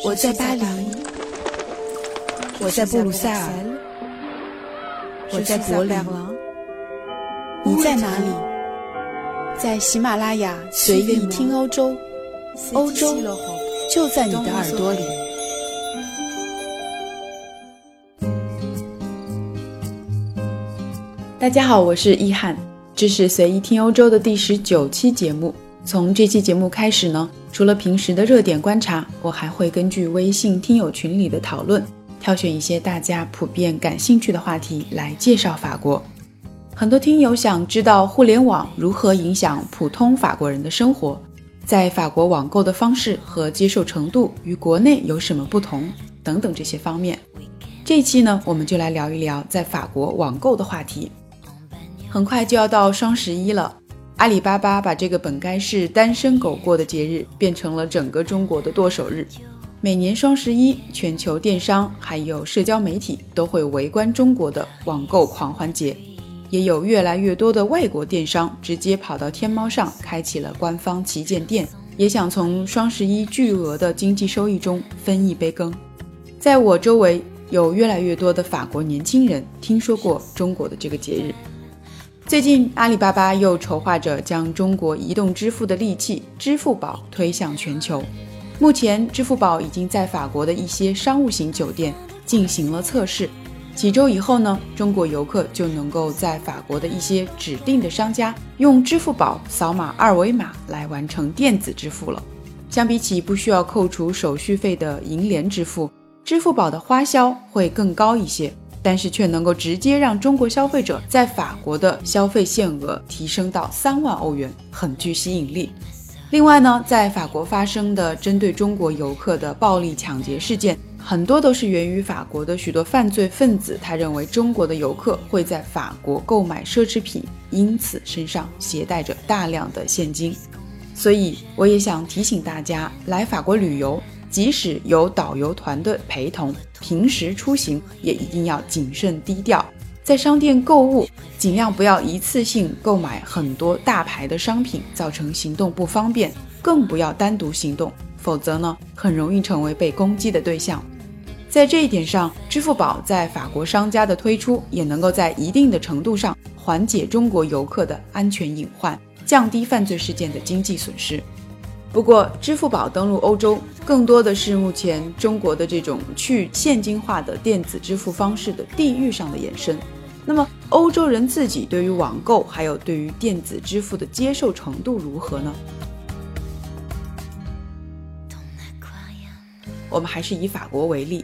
我在巴黎，我在布鲁塞尔，我在柏林，你在哪里？在喜马拉雅随意听欧洲，欧洲就在你的耳朵里。大家好，我是易翰，这是随意听欧洲的第十九期节目。从这期节目开始呢，除了平时的热点观察，我还会根据微信听友群里的讨论，挑选一些大家普遍感兴趣的话题来介绍法国。很多听友想知道互联网如何影响普通法国人的生活，在法国网购的方式和接受程度与国内有什么不同等等这些方面。这期呢，我们就来聊一聊在法国网购的话题。很快就要到双十一了。阿里巴巴把这个本该是单身狗过的节日，变成了整个中国的剁手日。每年双十一，全球电商还有社交媒体都会围观中国的网购狂欢节，也有越来越多的外国电商直接跑到天猫上开启了官方旗舰店，也想从双十一巨额的经济收益中分一杯羹。在我周围，有越来越多的法国年轻人听说过中国的这个节日。最近，阿里巴巴又筹划着将中国移动支付的利器支付宝推向全球。目前，支付宝已经在法国的一些商务型酒店进行了测试。几周以后呢，中国游客就能够在法国的一些指定的商家用支付宝扫码二维码来完成电子支付了。相比起不需要扣除手续费的银联支付，支付宝的花销会更高一些。但是却能够直接让中国消费者在法国的消费限额提升到三万欧元，很具吸引力。另外呢，在法国发生的针对中国游客的暴力抢劫事件，很多都是源于法国的许多犯罪分子，他认为中国的游客会在法国购买奢侈品，因此身上携带着大量的现金。所以我也想提醒大家，来法国旅游。即使有导游团队陪同，平时出行也一定要谨慎低调。在商店购物，尽量不要一次性购买很多大牌的商品，造成行动不方便。更不要单独行动，否则呢，很容易成为被攻击的对象。在这一点上，支付宝在法国商家的推出，也能够在一定的程度上缓解中国游客的安全隐患，降低犯罪事件的经济损失。不过，支付宝登陆欧洲更多的是目前中国的这种去现金化的电子支付方式的地域上的延伸。那么，欧洲人自己对于网购还有对于电子支付的接受程度如何呢？我们还是以法国为例，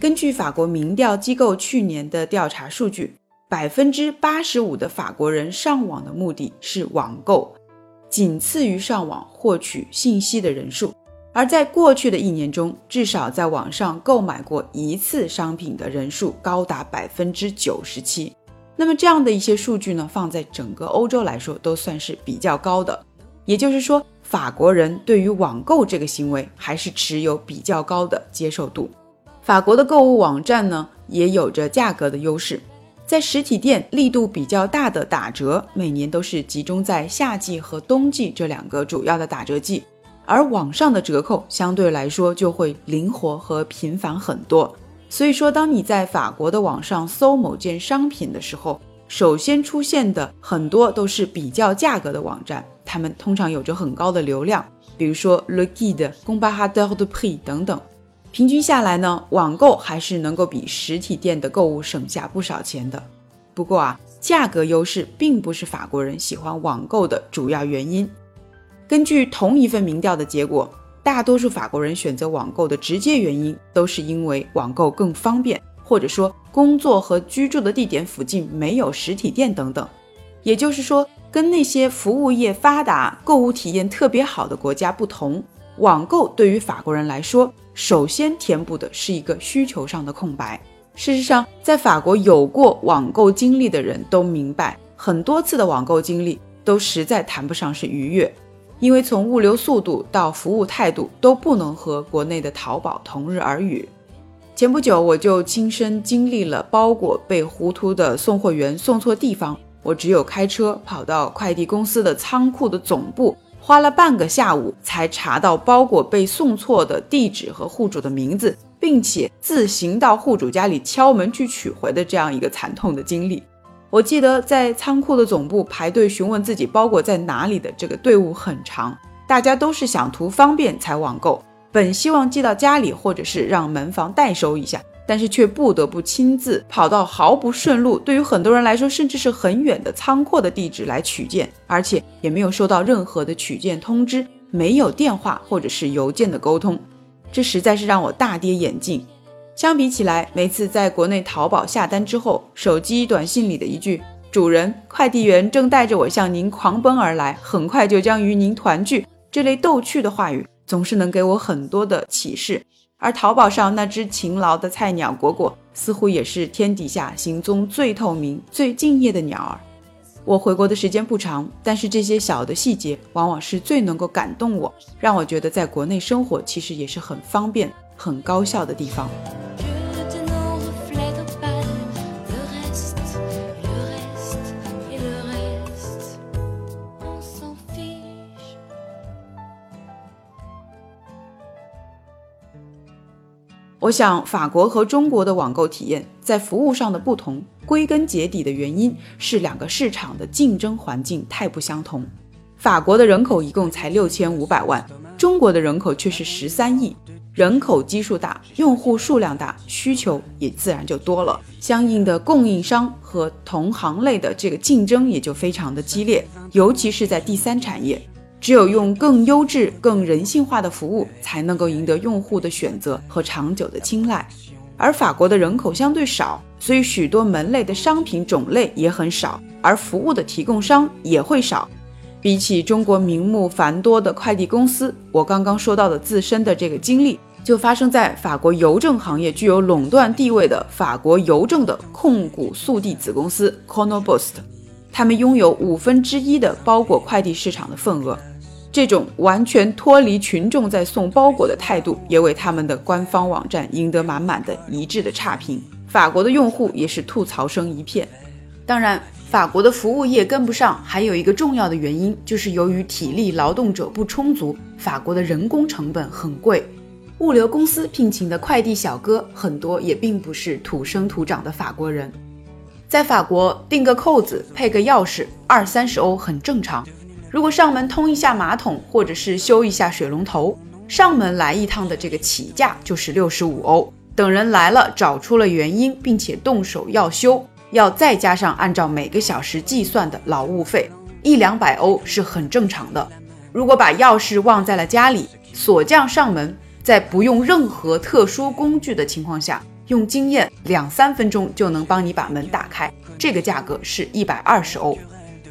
根据法国民调机构去年的调查数据，百分之八十五的法国人上网的目的是网购。仅次于上网获取信息的人数，而在过去的一年中，至少在网上购买过一次商品的人数高达百分之九十七。那么这样的一些数据呢，放在整个欧洲来说都算是比较高的。也就是说，法国人对于网购这个行为还是持有比较高的接受度。法国的购物网站呢，也有着价格的优势。在实体店力度比较大的打折，每年都是集中在夏季和冬季这两个主要的打折季，而网上的折扣相对来说就会灵活和频繁很多。所以说，当你在法国的网上搜某件商品的时候，首先出现的很多都是比较价格的网站，他们通常有着很高的流量，比如说 Le Guide、Comparateur de Prix 等等。平均下来呢，网购还是能够比实体店的购物省下不少钱的。不过啊，价格优势并不是法国人喜欢网购的主要原因。根据同一份民调的结果，大多数法国人选择网购的直接原因都是因为网购更方便，或者说工作和居住的地点附近没有实体店等等。也就是说，跟那些服务业发达、购物体验特别好的国家不同。网购对于法国人来说，首先填补的是一个需求上的空白。事实上，在法国有过网购经历的人都明白，很多次的网购经历都实在谈不上是愉悦，因为从物流速度到服务态度都不能和国内的淘宝同日而语。前不久，我就亲身经历了包裹被糊涂的送货员送错地方，我只有开车跑到快递公司的仓库的总部。花了半个下午才查到包裹被送错的地址和户主的名字，并且自行到户主家里敲门去取回的这样一个惨痛的经历。我记得在仓库的总部排队询问自己包裹在哪里的这个队伍很长，大家都是想图方便才网购，本希望寄到家里或者是让门房代收一下。但是却不得不亲自跑到毫不顺路，对于很多人来说甚至是很远的仓库的地址来取件，而且也没有收到任何的取件通知，没有电话或者是邮件的沟通，这实在是让我大跌眼镜。相比起来，每次在国内淘宝下单之后，手机短信里的一句“主人，快递员正带着我向您狂奔而来，很快就将与您团聚”这类逗趣的话语，总是能给我很多的启示。而淘宝上那只勤劳的菜鸟果果，似乎也是天底下行踪最透明、最敬业的鸟儿。我回国的时间不长，但是这些小的细节，往往是最能够感动我，让我觉得在国内生活其实也是很方便、很高效的地方。我想，法国和中国的网购体验在服务上的不同，归根结底的原因是两个市场的竞争环境太不相同。法国的人口一共才六千五百万，中国的人口却是十三亿，人口基数大，用户数量大，需求也自然就多了，相应的供应商和同行类的这个竞争也就非常的激烈，尤其是在第三产业。只有用更优质、更人性化的服务，才能够赢得用户的选择和长久的青睐。而法国的人口相对少，所以许多门类的商品种类也很少，而服务的提供商也会少。比起中国名目繁多的快递公司，我刚刚说到的自身的这个经历，就发生在法国邮政行业具有垄断地位的法国邮政的控股速递子公司 c o n o b o s t 他们拥有五分之一的包裹快递市场的份额。这种完全脱离群众在送包裹的态度，也为他们的官方网站赢得满满的一致的差评。法国的用户也是吐槽声一片。当然，法国的服务业跟不上，还有一个重要的原因，就是由于体力劳动者不充足，法国的人工成本很贵。物流公司聘请的快递小哥很多也并不是土生土长的法国人，在法国订个扣子、配个钥匙，二三十欧很正常。如果上门通一下马桶，或者是修一下水龙头，上门来一趟的这个起价就是六十五欧。等人来了，找出了原因，并且动手要修，要再加上按照每个小时计算的劳务费，一两百欧是很正常的。如果把钥匙忘在了家里，锁匠上门，在不用任何特殊工具的情况下，用经验两三分钟就能帮你把门打开，这个价格是一百二十欧。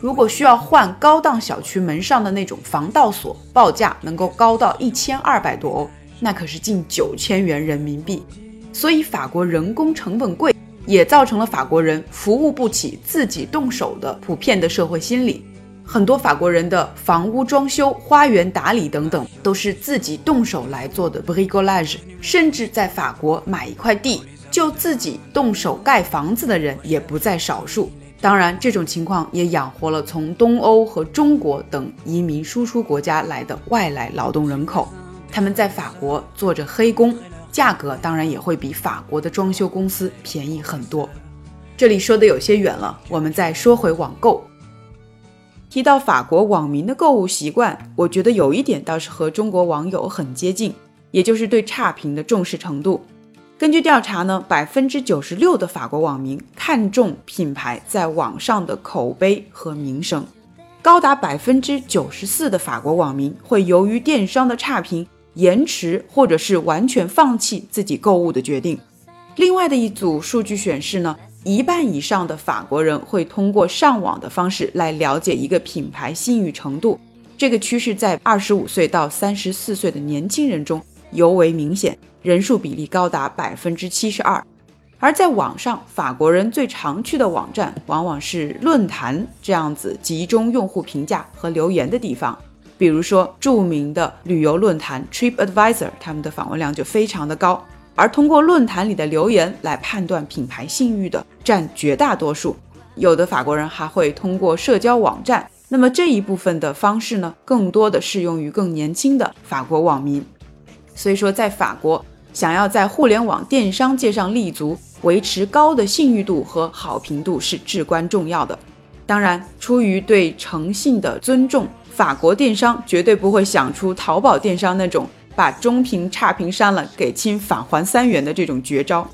如果需要换高档小区门上的那种防盗锁，报价能够高到一千二百多欧，那可是近九千元人民币。所以法国人工成本贵，也造成了法国人服务不起、自己动手的普遍的社会心理。很多法国人的房屋装修、花园打理等等，都是自己动手来做的 bricolage。甚至在法国买一块地就自己动手盖房子的人也不在少数。当然，这种情况也养活了从东欧和中国等移民输出国家来的外来劳动人口。他们在法国做着黑工，价格当然也会比法国的装修公司便宜很多。这里说的有些远了，我们再说回网购。提到法国网民的购物习惯，我觉得有一点倒是和中国网友很接近，也就是对差评的重视程度。根据调查呢，百分之九十六的法国网民看重品牌在网上的口碑和名声，高达百分之九十四的法国网民会由于电商的差评延迟或者是完全放弃自己购物的决定。另外的一组数据显示呢，一半以上的法国人会通过上网的方式来了解一个品牌信誉程度，这个趋势在二十五岁到三十四岁的年轻人中尤为明显。人数比例高达百分之七十二，而在网上，法国人最常去的网站往往是论坛这样子集中用户评价和留言的地方。比如说，著名的旅游论坛 TripAdvisor，他们的访问量就非常的高。而通过论坛里的留言来判断品牌信誉的占绝大多数。有的法国人还会通过社交网站那么这一部分的方式呢，更多的适用于更年轻的法国网民。所以说，在法国，想要在互联网电商界上立足，维持高的信誉度和好评度是至关重要的。当然，出于对诚信的尊重，法国电商绝对不会想出淘宝电商那种把中评差评删了给清返还三元的这种绝招。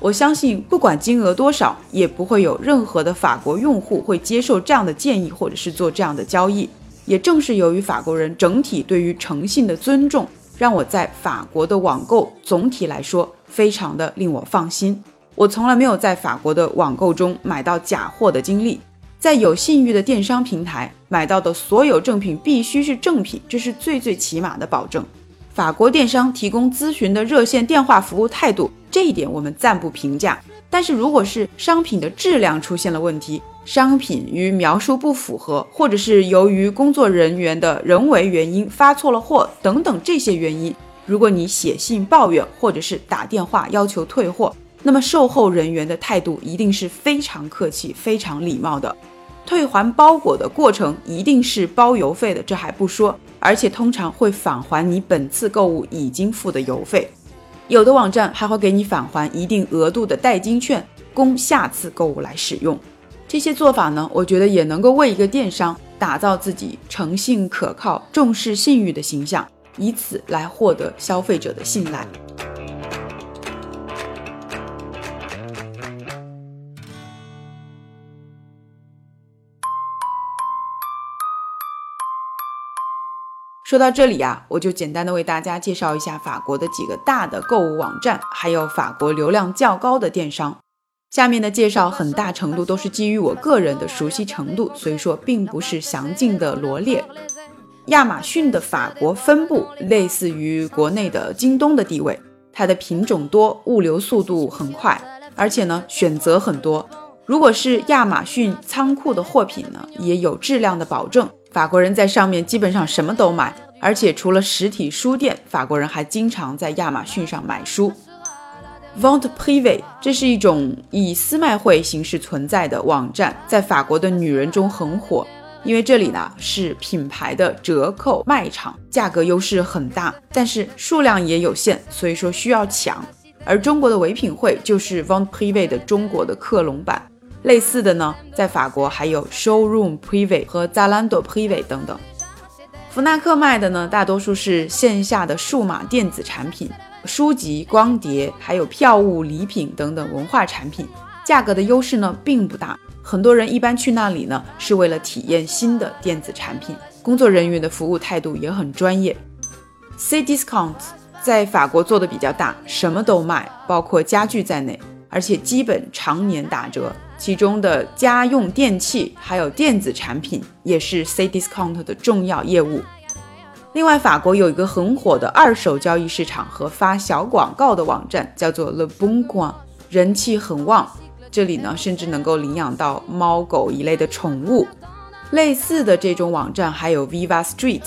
我相信，不管金额多少，也不会有任何的法国用户会接受这样的建议，或者是做这样的交易。也正是由于法国人整体对于诚信的尊重，让我在法国的网购总体来说非常的令我放心。我从来没有在法国的网购中买到假货的经历，在有信誉的电商平台买到的所有正品必须是正品，这是最最起码的保证。法国电商提供咨询的热线电话服务态度。这一点我们暂不评价，但是如果是商品的质量出现了问题，商品与描述不符合，或者是由于工作人员的人为原因发错了货等等这些原因，如果你写信抱怨或者是打电话要求退货，那么售后人员的态度一定是非常客气、非常礼貌的。退还包裹的过程一定是包邮费的，这还不说，而且通常会返还你本次购物已经付的邮费。有的网站还会给你返还一定额度的代金券，供下次购物来使用。这些做法呢，我觉得也能够为一个电商打造自己诚信可靠、重视信誉的形象，以此来获得消费者的信赖。说到这里啊，我就简单的为大家介绍一下法国的几个大的购物网站，还有法国流量较高的电商。下面的介绍很大程度都是基于我个人的熟悉程度，所以说并不是详尽的罗列。亚马逊的法国分部类似于国内的京东的地位，它的品种多，物流速度很快，而且呢选择很多。如果是亚马逊仓库的货品呢，也有质量的保证。法国人在上面基本上什么都买，而且除了实体书店，法国人还经常在亚马逊上买书。Vente Privé，这是一种以私卖会形式存在的网站，在法国的女人中很火，因为这里呢是品牌的折扣卖场，价格优势很大，但是数量也有限，所以说需要抢。而中国的唯品会就是 Vente Privé 的中国的克隆版。类似的呢，在法国还有 Showroom Privé 和 Zalando Privé 等等。福纳克卖的呢，大多数是线下的数码电子产品、书籍、光碟，还有票务、礼品等等文化产品。价格的优势呢并不大，很多人一般去那里呢是为了体验新的电子产品。工作人员的服务态度也很专业。C Discount 在法国做的比较大，什么都卖，包括家具在内，而且基本常年打折。其中的家用电器还有电子产品也是 C Discount 的重要业务。另外，法国有一个很火的二手交易市场和发小广告的网站，叫做 Le Bon Coin，人气很旺。这里呢，甚至能够领养到猫狗一类的宠物。类似的这种网站还有 Viva Street。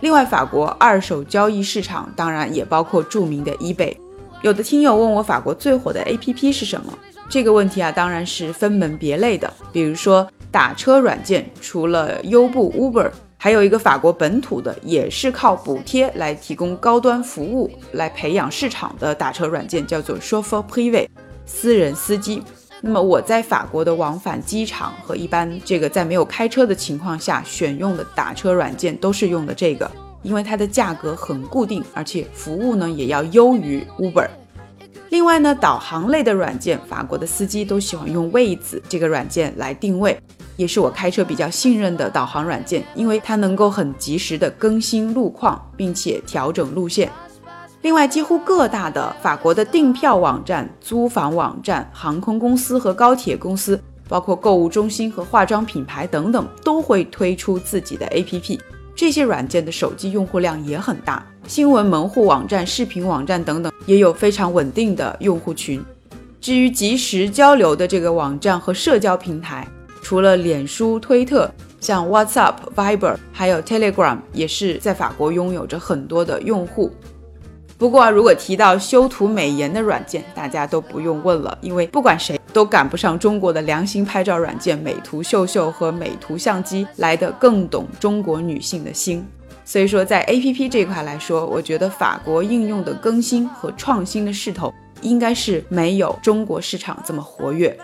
另外，法国二手交易市场当然也包括著名的 eBay。有的听友问我，法国最火的 APP 是什么？这个问题啊，当然是分门别类的。比如说打车软件，除了优步、Uber，还有一个法国本土的，也是靠补贴来提供高端服务、来培养市场的打车软件，叫做 Shofar Privé，私人司机。那么我在法国的往返机场和一般这个在没有开车的情况下选用的打车软件，都是用的这个，因为它的价格很固定，而且服务呢也要优于 Uber。另外呢，导航类的软件，法国的司机都喜欢用位子这个软件来定位，也是我开车比较信任的导航软件，因为它能够很及时的更新路况，并且调整路线。另外，几乎各大的法国的订票网站、租房网站、航空公司和高铁公司，包括购物中心和化妆品牌等等，都会推出自己的 APP。这些软件的手机用户量也很大。新闻门户网站、视频网站等等也有非常稳定的用户群。至于即时交流的这个网站和社交平台，除了脸书、推特，像 WhatsApp、Viber，还有 Telegram，也是在法国拥有着很多的用户。不过，如果提到修图美颜的软件，大家都不用问了，因为不管谁都赶不上中国的良心拍照软件美图秀秀和美图相机来的更懂中国女性的心。所以说，在 A P P 这块来说，我觉得法国应用的更新和创新的势头应该是没有中国市场这么活跃。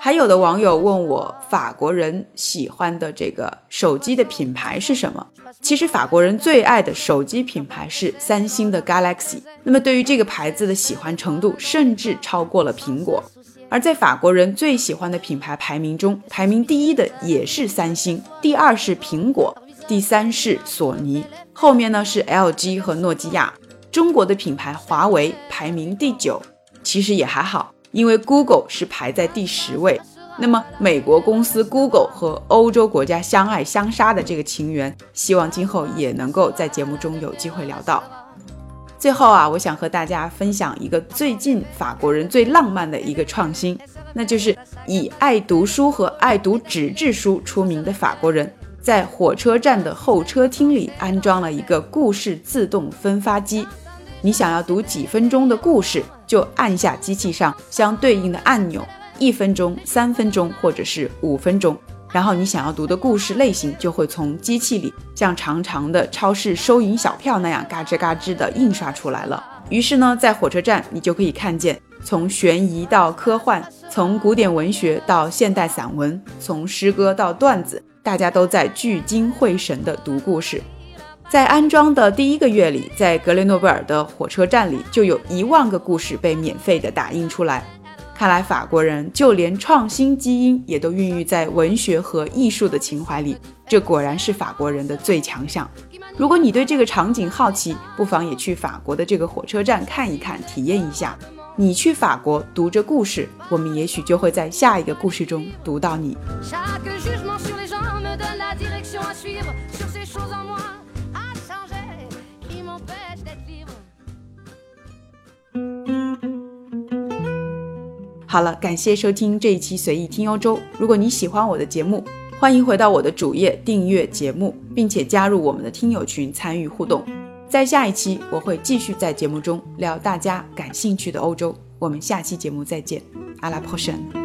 还有的网友问我，法国人喜欢的这个手机的品牌是什么？其实法国人最爱的手机品牌是三星的 Galaxy。那么对于这个牌子的喜欢程度，甚至超过了苹果。而在法国人最喜欢的品牌排名中，排名第一的也是三星，第二是苹果。第三是索尼，后面呢是 LG 和诺基亚。中国的品牌华为排名第九，其实也还好，因为 Google 是排在第十位。那么美国公司 Google 和欧洲国家相爱相杀的这个情缘，希望今后也能够在节目中有机会聊到。最后啊，我想和大家分享一个最近法国人最浪漫的一个创新，那就是以爱读书和爱读纸质书出名的法国人。在火车站的候车厅里安装了一个故事自动分发机，你想要读几分钟的故事，就按下机器上相对应的按钮，一分钟、三分钟或者是五分钟，然后你想要读的故事类型就会从机器里像长长的超市收银小票那样嘎吱嘎吱的印刷出来了。于是呢，在火车站你就可以看见从悬疑到科幻，从古典文学到现代散文，从诗歌到段子。大家都在聚精会神地读故事。在安装的第一个月里，在格雷诺贝尔的火车站里，就有一万个故事被免费的打印出来。看来法国人就连创新基因也都孕育在文学和艺术的情怀里，这果然是法国人的最强项。如果你对这个场景好奇，不妨也去法国的这个火车站看一看，体验一下。你去法国读着故事，我们也许就会在下一个故事中读到你。好了，感谢收听这一期随意听欧洲。如果你喜欢我的节目，欢迎回到我的主页订阅节目，并且加入我们的听友群参与互动。在下一期，我会继续在节目中聊大家感兴趣的欧洲。我们下期节目再见，阿拉 p o 神。